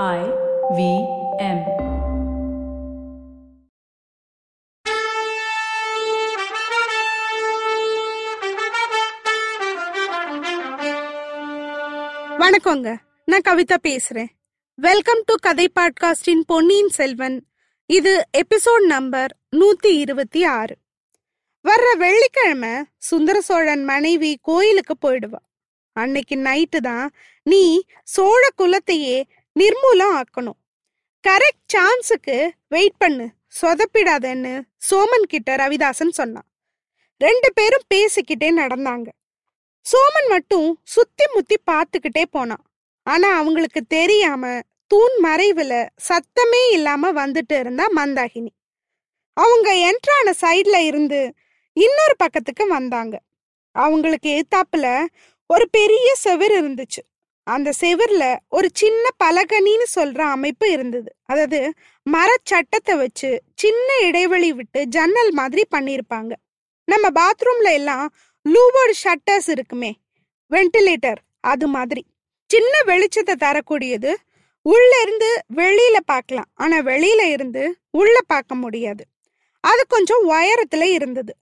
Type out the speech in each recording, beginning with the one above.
I V M. வணக்கங்க. நான் கவிதா பேசுறேன். வெல்கம் டு கதை பாட்காஸ்டின் பொன்னியின் செல்வன். இது எபிசோட் நம்பர் நூத்தி இருபத்தி ஆறு. வர்ற வெள்ளிக்கிழமை சுந்தர சோழன் மனைவி கோயிலுக்கு போயிடுவா. அன்னைக்கு நைட்டு தான் நீ சோழ குலத்தையே நிர்மூலம் ஆக்கணும் கரெக்ட் சான்ஸுக்கு வெயிட் பண்ணு. சொதப்பிடாதன்னு சோமன் கிட்ட ரவிதாசன் சொன்னான். ரெண்டு பேரும் பேசிக்கிட்டே நடந்தாங்க. சோமன் மட்டும் சுத்தி முத்தி பார்த்துக்கிட்டே போனான். ஆனா அவங்களுக்கு தெரியாம தூண் மறைவுல சத்தமே இல்லாம வந்துட்டு இருந்தா மந்தாகினி. அவங்க என்ட்ரான சைட்ல இருந்து இன்னொரு பக்கத்துக்கு வந்தாங்க. அவங்களுக்கு எத்தாப்புல ஒரு பெரிய செவர் இருந்துச்சு. அந்த செவர்ல ஒரு சின்ன பலகனின்னு சொல்ற அமைப்பு இருந்தது. அதாவது மரச்சட்டத்தை வச்சு சின்ன இடைவெளி விட்டு ஜன்னல் மாதிரி பண்ணியிருப்பாங்க நம்ம பாத்ரூம்ல எல்லாம் லூவர்டு ஷட்டர்ஸ் இருக்குமே வென்டிலேட்டர் அது மாதிரி. சின்ன வெளிச்சத்தை தரக்கூடியது உள்ள இருந்து வெளியில பார்க்கலாம். ஆனா வெளியில இருந்து உள்ள பார்க்க முடியாது. அது கொஞ்சம் உயரத்துல இருந்தது.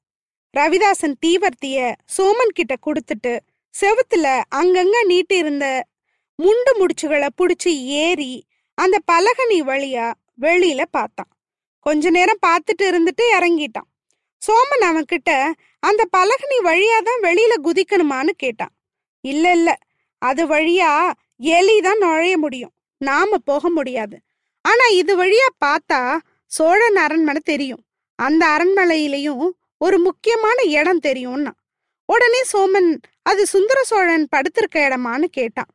ரவிதாசன் தீவர்த்திய சோமன் கிட்ட கொடுத்துட்டு செவுத்துல அங்கங்க நீட்டி இருந்த முண்டு முடிச்சுகளை பிடிச்சி ஏறி அந்த பலகனி வழியா வெளியில பார்த்தான். கொஞ்ச நேரம் பார்த்துட்டு இருந்துட்டு இறங்கிட்டான். சோமன் அவன்கிட்ட அந்த பலகனி வழியா தான் வெளியில குதிக்கணுமான்னு கேட்டான். இல்ல இல்ல அது வழியா எலி தான் நுழைய முடியும். நாம போக முடியாது. ஆனா இது வழியா பார்த்தா சோழன் அரண்மனை தெரியும். அந்த அரண்மனையிலையும் ஒரு முக்கியமான இடம் தெரியும்னா. உடனே சோமன் அது சுந்தர சோழன் படுத்திருக்க இடமான்னு கேட்டான்.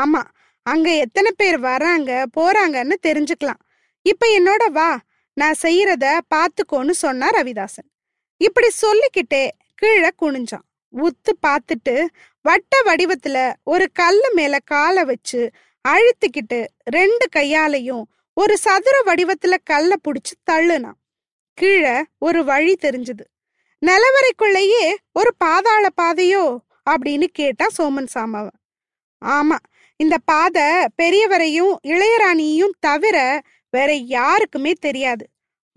ஆமா. அங்க எத்தனை பேர் வராங்க போறாங்கன்னு தெரிஞ்சுக்கலாம். இப்ப என்னோட வா நான் செய்யறத பாத்துக்கோன்னு சொன்னா ரவிதாசன். இப்படி சொல்லிக்கிட்டே கீழே குனிஞ்சான். உத்து பார்த்துட்டு வட்ட வடிவத்துல ஒரு கல்லு மேல காலை வச்சு அழுத்திக்கிட்டு ரெண்டு கையாலையும் ஒரு சதுர வடிவத்துல கல்ல புடிச்சு தள்ளுனான். கீழே ஒரு வழி தெரிஞ்சது. நிலவரைக்குள்ளேயே ஒரு பாதாள பாதையோ அப்படின்னு கேட்டா சோமன் சாமாவன். ஆமா இந்த பாதை பெரியவரையும் இளையராணியையும் தவிர வேற யாருக்குமே தெரியாது.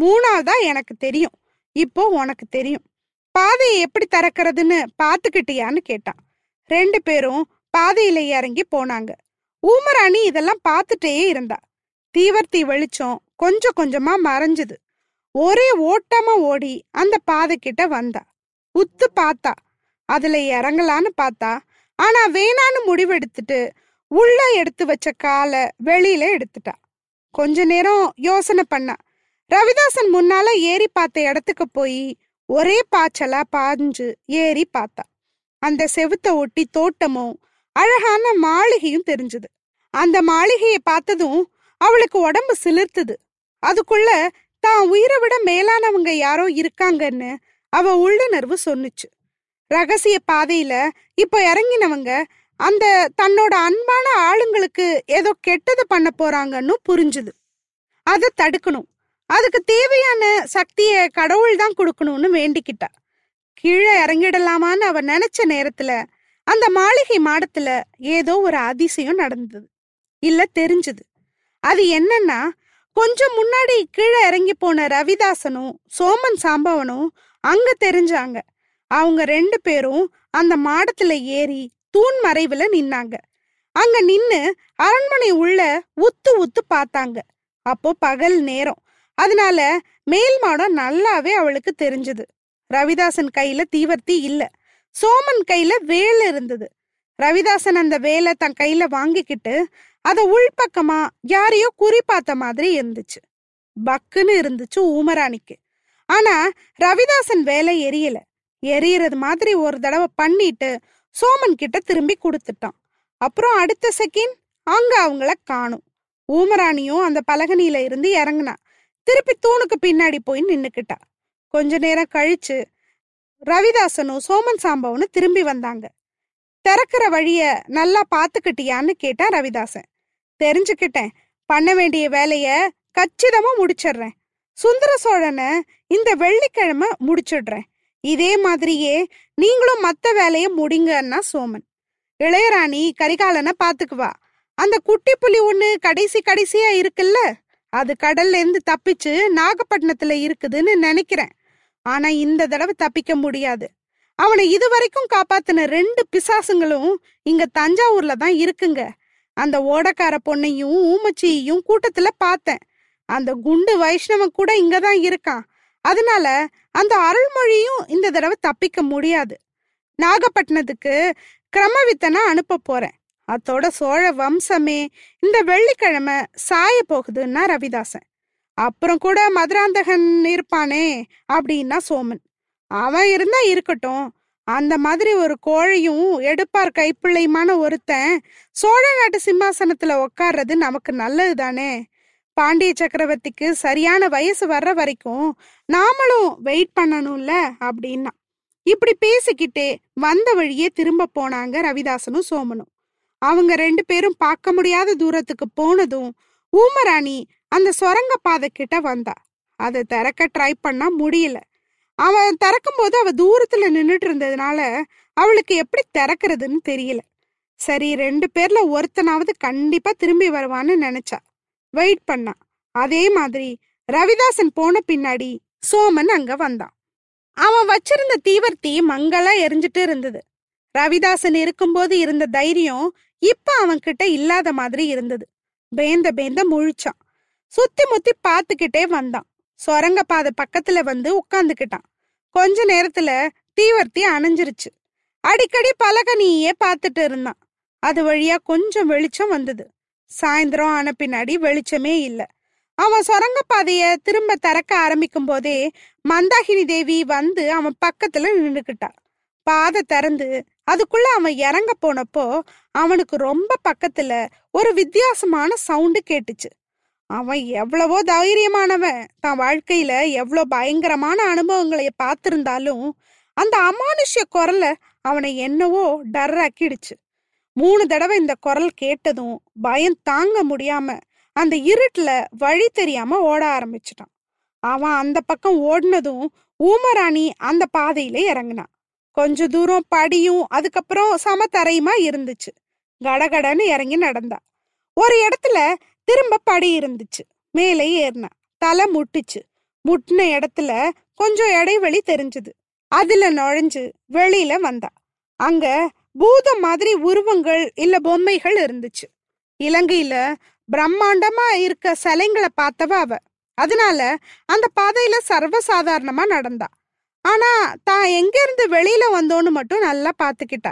மூணாவதா எனக்கு தெரியும். இப்போ உனக்கு தெரியும். பாதையை எப்படி திறக்கிறதுன்னு பாத்துக்கிட்டியான்னு கேட்டான். ரெண்டு பேரும் பாதையில இறங்கி போனாங்க. ஊமராணி இதெல்லாம் பார்த்துட்டே இருந்தா. தீவர்த்தி வெளிச்சம் கொஞ்சம் கொஞ்சமா மறைஞ்சுது. ஒரே ஓட்டமா ஓடி அந்த பாதை கிட்ட வந்தா. உத்து பார்த்தா. அதுல இறங்கலான்னு பார்த்தா. ஆனா வேணான்னு முடிவெடுத்துட்டு உள்ள எடுத்து வச்ச காலை வெளியில எடுத்துட்டா. கொஞ்ச நேரம் யோசனை பண்ணா. ரவிதாசன் முன்னால ஏறி பார்த்த இடத்துக்கு போய் ஒரே பாய்ச்சலா பாஞ்சு ஏறி பார்த்தா. அந்த செவுத்த ஒட்டி தோட்டமும் அழகான மாளிகையும் தெரிஞ்சது. அந்த மாளிகையை பார்த்ததும் அவளுக்கு உடம்பு சிலிர்த்துது. அதுக்குள்ள தான் உயிரை விட மேலானவங்க யாரோ இருக்காங்கன்னு அவ உள்ளுணர்வு சொன்னுச்சு. ரகசிய பாதையில இப்போ இறங்கினவங்க அந்த தன்னோட அன்பான ஆளுங்களுக்கு ஏதோ கெட்டது பண்ண போறாங்கன்னு புரிஞ்சுது. அதை தடுக்கணும். அதுக்கு தேவையான சக்தியை கடவுள் தான் கொடுக்கணும்னு வேண்டிக்கிட்டா. கீழே இறங்கிடலாமான்னு அவ நினைச்ச நேரத்துல அந்த மாளிகை மாடத்துல ஏதோ ஒரு அதிசயம் நடந்தது. இல்ல தெரிஞ்சது. அது என்னன்னா கொஞ்சம் முன்னாடி கீழே இறங்கி போன ரவிதாசனும் சோமன் சாம்பவனும் அங்க தெரிஞ்சாங்க. அவங்க ரெண்டு பேரும் அந்த மாடத்துல ஏறி தூண் மறைவுல நின்னாங்க. அங்க நின்னு அரண்மனை உள்ள உத்து உத்து பார்த்தாங்க. அப்போ பகல் நேரம். அதனால மேல் மாடம் நல்லாவே அவளுக்கு தெரிஞ்சது. ரவிதாசன் கையில தீவர்த்தி இல்ல. சோமன் கையில வேலை இருந்தது. ரவிதாசன் அந்த வேலை தன் கையில வாங்கிக்கிட்டு அத உள்பக்கமா யாரையோ குறி பார்த்த மாதிரி இருந்துச்சு. பக்குன்னு இருந்துச்சு ஊமராணிக்கு. ஆனா ரவிதாசன் வேலை எரியல. எரியறது மாதிரி ஒரு தடவை பண்ணிட்டு சோமன் கிட்ட திரும்பி கொடுத்துட்டான். அப்புறம் அடுத்த செகண்ட் அங்க அவங்கள காணும். ஊமராணியும் அந்த பலகனியில இருந்து இறங்குனா திருப்பி தூணுக்கு பின்னாடி போய் நின்னுக்கிட்டா. கொஞ்ச நேரம் கழிச்சு ரவிதாசனும் சோமன் சாம்பவனும் திரும்பி வந்தாங்க. திறக்கிற வழிய நல்லா பாத்துக்கிட்டியான்னு கேட்டான் ரவிதாசன். தெரிஞ்சுக்கிட்டேன். பண்ண வேண்டிய வேலைய கச்சிதமா முடிச்சிடுறேன். சுந்தர சோழனை இந்த வெள்ளிக்கிழமை முடிச்சிடுறேன். இதே மாதிரியே நீங்களும் மத்த வேலையை முடிங்கன்னா சோமன். இளையராணி கரிகாலனை பாத்துக்குவா அந்த குட்டி புலி ஒண்ணு கடைசி கடைசியா இருக்குல்ல அது கடல்ல இருந்து தப்பிச்சு நாகப்பட்டினத்துல இருக்குதுன்னு நினைக்கிறேன். ஆனா இந்த தடவை தப்பிக்க முடியாது. அவனை இதுவரைக்கும் காப்பாத்தின ரெண்டு பிசாசுங்களும் இங்க தஞ்சாவூர்ல தான் இருக்குங்க. அந்த ஓடக்கார பொண்ணையும் ஊமச்சியையும் கூட்டத்துல பார்த்தேன். அந்த குண்டு வைஷ்ணவன் கூட இங்கதான் இருக்கான். அதனால அந்த அருள்மொழியும் இந்த தடவை தப்பிக்க முடியாது. நாகப்பட்டினத்துக்கு கிரமவித்தனா அனுப்ப போறேன். அத்தோட சோழ வம்சமே இந்த வெள்ளிக்கிழமை சாய போகுதுன்னா ரவிதாசன். அப்புறம் கூட மதுராந்தகன் இருப்பானே அப்படின்னா சோமன். அவன் இருந்தா இருக்கட்டும். அந்த மாதிரி ஒரு கோழையும் எடுப்பார் கைப்பிள்ளையுமான ஒருத்தன் சோழ நாட்டு சிம்மாசனத்துல உட்கார்றது நமக்கு நல்லது தானே பாண்டிய சக்கரவர்த்திக்கு சரியான வயசு வர்ற வரைக்கும் நாமளும் வெயிட் பண்ணணும்ல அப்படின்னா. இப்படி பேசிக்கிட்டே வந்த வழியே திரும்ப போனாங்க ரவிதாசனும் சோமனும். அவங்க ரெண்டு பேரும் பார்க்க முடியாத தூரத்துக்கு போனதும் ஊமராணி அந்த சுரங்க பாதை கிட்ட வந்தா. அதை திறக்க ட்ரை பண்ணா முடியல. அவன் திறக்கும் போது அவ தூரத்துல நின்றுட்டு இருந்ததுனால அவளுக்கு எப்படி திறக்கிறதுன்னு தெரியல. சரி ரெண்டு பேர்ல ஒருத்தனாவது கண்டிப்பா திரும்பி வருவான்னு நினைச்சா. வெயிட் பண்ணான் அதே மாதிரி ரவிதாசன் போன பின்னாடி சோமன் அங்க வந்தான். அவன் வச்சிருந்த தீவர்த்தி மங்களா எரிஞ்சிட்டு இருந்தது. ரவிதாசன் இருக்கும்போது இருந்த தைரியம் இப்ப அவன் கிட்ட இல்லாத மாதிரி இருந்தது. பேந்த பேந்த முழிச்சான். சுத்தி முத்தி பார்த்துக்கிட்டே வந்தான். சொரங்க பாதை பக்கத்துல வந்து உட்காந்துக்கிட்டான் கொஞ்ச நேரத்துல தீவர்த்தி அணைஞ்சிருச்சு. அடிக்கடி பலகனியே பார்த்துட்டு இருந்தான். அது வழியா கொஞ்சம் வெளிச்சம் வந்தது. சாயந்தரம் ஆன பின்னாடி வெளிச்சமே இல்லை. அவன் சுரங்க பாதைய திரும்ப திறக்க ஆரம்பிக்கும் போதே மந்தாகினி தேவி வந்து அவன் பக்கத்துல நின்னுக்கிட்டா பாதை திறந்து அதுக்குள்ள அவன் இறங்க போனப்போ அவனுக்கு ரொம்ப பக்கத்துல ஒரு வித்தியாசமான சவுண்டு கேட்டுச்சு. அவன் எவ்வளவோ தைரியமானவன். தான் வாழ்க்கையில எவ்வளோ பயங்கரமான அனுபவங்களை பார்த்திருந்தாலும் அந்த அமானுஷ்ய குரலை அவனை என்னவோ டர்ராக்கிடுச்சு. மூணு தடவை இந்த குரல் கேட்டதும் பயம் தாங்க முடியாம அந்த இருட்டுல வழி தெரியாம ஓட ஆரம்பிச்சிட்டான். அவன் அந்த பக்கம் ஓடினதும் ஊமராணி அந்த பாதையில இறங்கினான். கொஞ்ச தூரம் படியும் அதுக்கப்புறம் சமத்தரையுமா இருந்துச்சு. கடகடன்னு இறங்கி நடந்தா. ஒரு இடத்துல திரும்ப படி இருந்துச்சு. மேலே ஏறினா. தலை முட்டுச்சு. முட்டின இடத்துல கொஞ்சம் இடைவெளி தெரிஞ்சது. அதுல நுழைஞ்சு வெளியில வந்தா. அங்க பூதம் மாதிரி உருவங்கள் இல்ல பொம்மைகள் இருந்துச்சு. இலங்கையில பிரம்மாண்டமா இருக்க சிலைங்களை பார்த்தவ அவ. அதனால அந்த பாதையில சர்வசாதாரணமா நடந்தா. ஆனா தான் எங்க இருந்து வெளியில வந்தோன்னு மட்டும் நல்லா பாத்துக்கிட்டா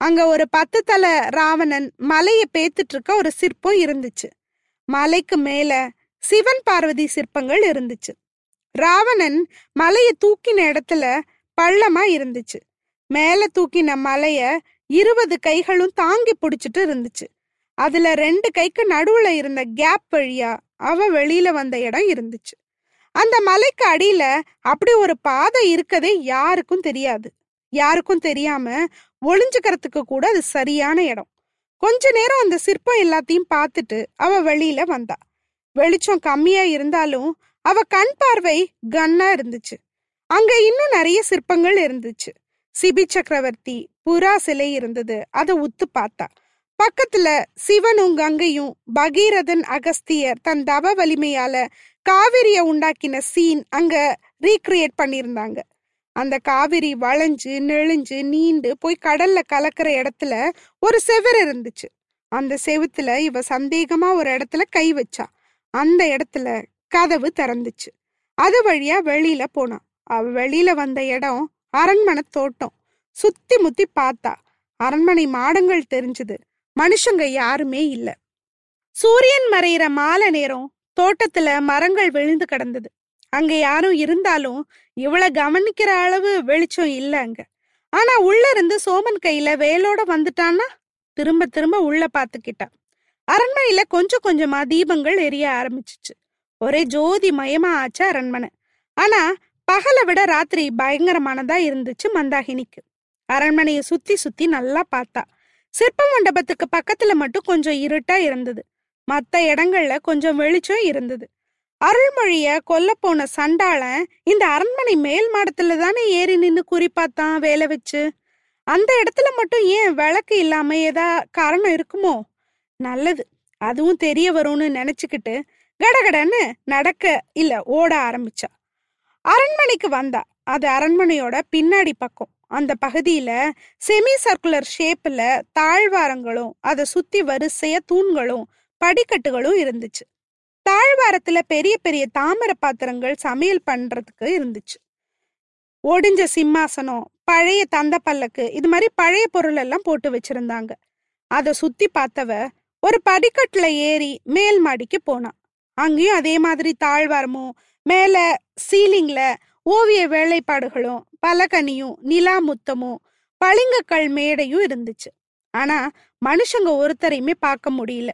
அங்க ஒரு பத்து தலை ராவணன் மலைய பேத்துட்டு இருக்க ஒரு சிற்பம் இருந்துச்சு. மலைக்கு மேல சிவன் பார்வதி சிற்பங்கள் இருந்துச்சு. ராவணன் மலைய தூக்கின இடத்துல பள்ளமா இருந்துச்சு. மேல தூக்கின மலைய இருபது கைகளும் தாங்கி பிடிச்சிட்டு இருந்துச்சு. அதுல ரெண்டு கைக்கு நடுவுல இருந்த கேப் வழியா அவ வெளியில வந்த இடம் இருந்துச்சு. அந்த மலைக்கு அடியில அப்படி ஒரு பாதை இருக்கதே யாருக்கும் தெரியாது. யாருக்கும் தெரியாம ஒளிஞ்சுக்கிறதுக்கு கூட அது சரியான இடம். கொஞ்ச நேரம் அந்த சிற்பம் எல்லாத்தையும் பார்த்துட்டு அவ வெளியில வந்தா. வெளிச்சம் கம்மியா இருந்தாலும் அவ கண் பார்வை கன்னா இருந்துச்சு. அங்க இன்னும் நிறைய சிற்பங்கள் இருந்துச்சு. சிபி சக்கரவர்த்தி புறா சிலை இருந்தது. அதை உத்து பார்த்தா. பக்கத்துல சிவனும் கங்கையும் பகீரதன் அகஸ்தியர் தன் தவ வலிமையால காவிரிய உண்டாக்கின சீன் அங்க ரீக்ரியேட் பண்ணியிருந்தாங்க. அந்த காவிரி வளைஞ்சு நெளிஞ்சு நீண்டு போய் கடல்ல கலக்கிற இடத்துல ஒரு செவர் இருந்துச்சு. அந்த செவுத்துல இவ சந்தேகமா ஒரு இடத்துல கை வச்சா. அந்த இடத்துல கதவு திறந்துச்சு. அது வழியா வெளியில போனான் அவ வெளியில வந்த இடம் அரண்மனை தோட்டம். சுத்தி முத்தி பார்த்தா அரண்மனை மாடங்கள் தெரிஞ்சது. மனுஷங்க யாருமே இல்ல. சூரியன் மறையிற மாலை நேரம் தோட்டத்துல மரங்கள் விழுந்து கிடந்தது. அங்க யாரும் இருந்தாலும் இவ்வளவு கவனிக்கிற அளவு வெளிச்சம் இல்ல அங்க. ஆனா உள்ள இருந்து சோமன் கையில வேலோட வந்துட்டான்னா திரும்ப திரும்ப உள்ள பாத்துக்கிட்டான் அரண்மனையில கொஞ்சம் கொஞ்சமா தீபங்கள் எரிய ஆரம்பிச்சிச்சு. ஒரே ஜோதி மயமா ஆச்சு அரண்மனை. ஆனா பகலை விட ராத்திரி பயங்கரமானதா இருந்துச்சு மந்தாகினிக்கு. அரண்மனையை சுத்தி சுத்தி நல்லா பார்த்தா. சிற்ப மண்டபத்துக்கு பக்கத்துல மட்டும் கொஞ்சம் இருட்டா இருந்தது. மத்த இடங்கள்ல கொஞ்சம் வெளிச்சம் இருந்தது. அருள்மொழிய கொல்ல போன சண்டாளன் இந்த அரண்மனை மேல் மாடத்துல தானே ஏறி நின்னு குறிப்பாத்தான் வேலை வச்சு. அந்த இடத்துல மட்டும் ஏன் விளக்கு இல்லாம ஏதா காரணம் இருக்குமோ? நல்லது. அதுவும் தெரிய வரும்னு நினைச்சுக்கிட்டு கடகடன்னு நடக்க இல்ல ஓட ஆரம்பிச்சா. அரண்மனைக்கு வந்தா. அது அரண்மனையோட பின்னாடி பக்கம். அந்த பகுதியில செமி சர்க்குலர் ஷேப்ல தாழ்வாரங்களும் அதை சுத்தி வரிசைய தூண்களும் படிக்கட்டுகளும் இருந்துச்சு. தாழ்வாரத்துல பெரிய பெரிய தாமர பாத்திரங்கள் சமையல் பண்றதுக்கு இருந்துச்சு. ஒடிஞ்ச சிம்மாசனம் பழைய தந்த பல்லக்கு இது மாதிரி பழைய பொருள் எல்லாம் போட்டு வச்சிருந்தாங்க. அதை சுத்தி பார்த்தவ ஒரு படிக்கட்டுல ஏறி மேல் மாடிக்கு போனான் அங்கேயும் அதே மாதிரி தாழ்வாரமும் மேலே சீலிங்ல ஓவிய வேலைப்பாடுகளும் பலகனியும் நிலா முத்தமும் பளிங்கக்கல் மேடையும் இருந்துச்சு. ஆனா மனுஷங்க ஒருத்தரையுமே பார்க்க முடியல.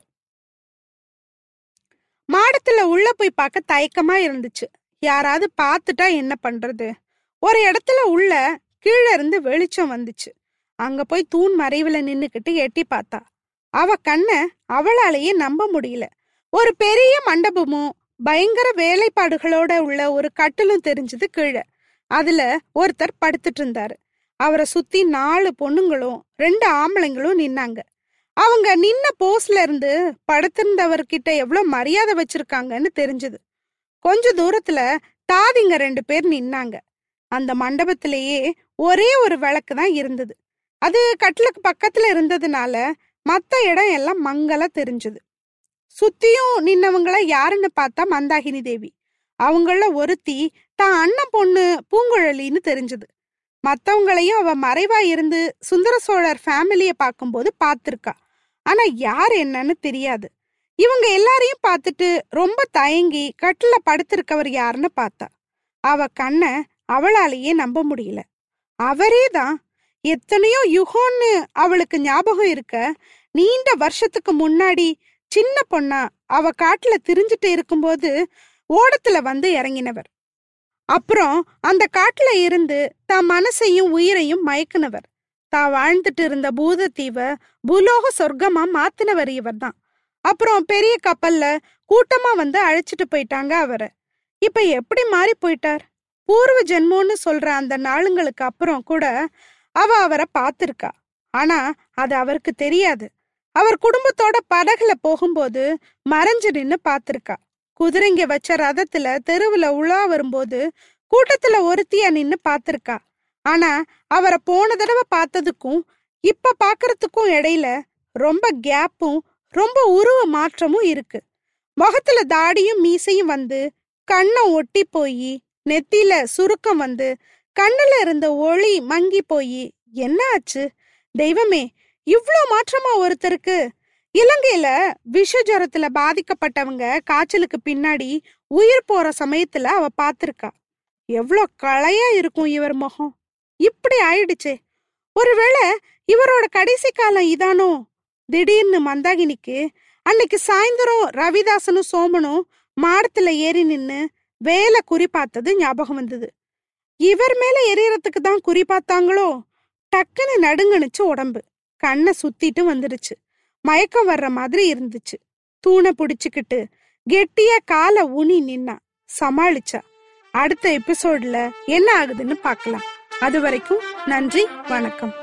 மாடத்துல உள்ள போய் பார்க்க தயக்கமா இருந்துச்சு. யாராவது பார்த்துட்டா என்ன பண்றது? ஒரு இடத்துல உள்ள கீழே இருந்து வெளிச்சம் வந்துச்சு. அங்க போய் தூண் மறைவுல நின்னுக்கிட்டு எட்டி பார்த்தா. அவ கண்ண அவளாலேயே நம்ப முடியல. ஒரு பெரிய மண்டபமும் பயங்கர வேலைப்பாடுகளோட உள்ள ஒரு கட்டிலும் தெரிஞ்சது கீழே. அதுல ஒருத்தர் படுத்துட்டு இருந்தாரு. அவரை சுத்தி நாலு பொண்ணுங்களும் ரெண்டு ஆம்பளைங்களும் நின்னாங்க. அவங்க நின்ன போஸ்ல இருந்து படுத்திருந்தவர்கிட்ட எவ்வளவு மரியாதை வச்சிருக்காங்கன்னு தெரிஞ்சது. கொஞ்ச தூரத்துல தாதிங்க ரெண்டு பேர் நின்னாங்க. அந்த மண்டபத்திலேயே ஒரே ஒரு விளக்கு தான் இருந்தது. அது கட்டிலுக்கு பக்கத்துல இருந்ததுனால மத்த இடம் எல்லாம் மங்கலா தெரிஞ்சது. சுத்தியும் நின்னவங்கள யாருன்னு பார்த்தா மந்தாகினி தேவி. அவங்கள ஒருத்தி தான் அண்ணன் பொண்ணு பூங்குழலின்னு தெரிஞ்சது. மத்தவங்களையும் அவ மறைவா இருந்து சுந்தர சோழர் ஃபேமிலிய பார்க்கும்போது பார்த்திருக்கா. ஆனா யார் என்னன்னு தெரியாது. இவங்க எல்லாரையும் பார்த்துட்டு ரொம்ப தயங்கி கட்டில படுத்திருக்கவர் யாருன்னு பார்த்தா. அவ கண்ண அவளாலேயே நம்ப முடியல. அவரே தான் எத்தனையோ யுகோன்னு அவளுக்கு ஞாபகம் இருக்க நீண்ட வருஷத்துக்கு முன்னாடி சின்ன பொண்ணா அவ காட்டுல திரிஞ்சுட்டு இருக்கும்போது ஓடத்துல வந்து இறங்கினவர். அப்புறம் அந்த காட்டுல இருந்து தான் மனசையும் உயிரையும் மயக்குனவர். தான் வாழ்ந்துட்டு இருந்த பூதத்தீவை பூலோக சொர்க்கமா மாத்தினவர் இவர் தான் அப்புறம் பெரிய கப்பல்ல கூட்டமா வந்து அழைச்சிட்டு போயிட்டாங்க அவரை. இப்ப எப்படி மாறி போயிட்டார்? பூர்வ ஜென்மோன்னு சொல்ற அந்த நாளுங்களுக்கு அப்புறம் கூட அவ அவரை பார்த்துருக்கா. ஆனா அது அவருக்கு தெரியாது. அவர் குடும்பத்தோட படகுல போகும்போது மறைஞ்சு நின்னு பாத்திருக்கா. குதிரைங்க வச்ச ரதத்துல தெருவுல உலா வரும்போது கூட்டத்துல ஒருத்தியா நின்னு பாத்திருக்கா. ஆனா அவரை போன தடவை பார்த்ததுக்கும் இப்ப பாக்குறதுக்கும் இடையில ரொம்ப கேப்பும் ரொம்ப உருவ மாற்றமும் இருக்கு. முகத்துல தாடியும் மீசையும் வந்து கண்ணை ஒட்டி போய் நெத்தியில சுருக்கம் வந்து கண்ணுல இருந்த ஒளி மங்கி போய் என்ன ஆச்சு? தெய்வமே இவ்ளோ மாற்றமா ஒருத்தருக்கு? இலங்கையில விஷஜரத்துல பாதிக்கப்பட்டவங்க காய்ச்சலுக்கு பின்னாடி உயிர் போற சமயத்துல அவ பாத்திருக்கா. எவ்வளோ களையா இருக்கும் இவர் முகம். இப்படி ஆயிடுச்சே. ஒருவேளை இவரோட கடைசி காலம் இதானோ? திடீர்னு மந்தாகினிக்கு அன்னைக்கு சாயந்தரம் ரவிதாசனும் சோமனும் மாடத்துல ஏறி நின்னு வேலை குறி பார்த்தது ஞாபகம் வந்தது. இவர் மேல எரியறதுக்கு தான் குறி பார்த்தாங்களோ? டக்குன்னு நடுங்கணுச்சு உடம்பு. கண்ணை சுத்திட்டு வந்துடுச்சு. மயக்கம் வர்ற மாதிரி இருந்துச்சு. தூணை பிடிச்சுக்கிட்டு கெட்டியா காலை ஊனி நின்னா சமாளிச்சா. அடுத்த எபிசோட்ல என்ன ஆகுதுன்னு பார்க்கலாம். அது வரைக்கும் நன்றி வணக்கம்.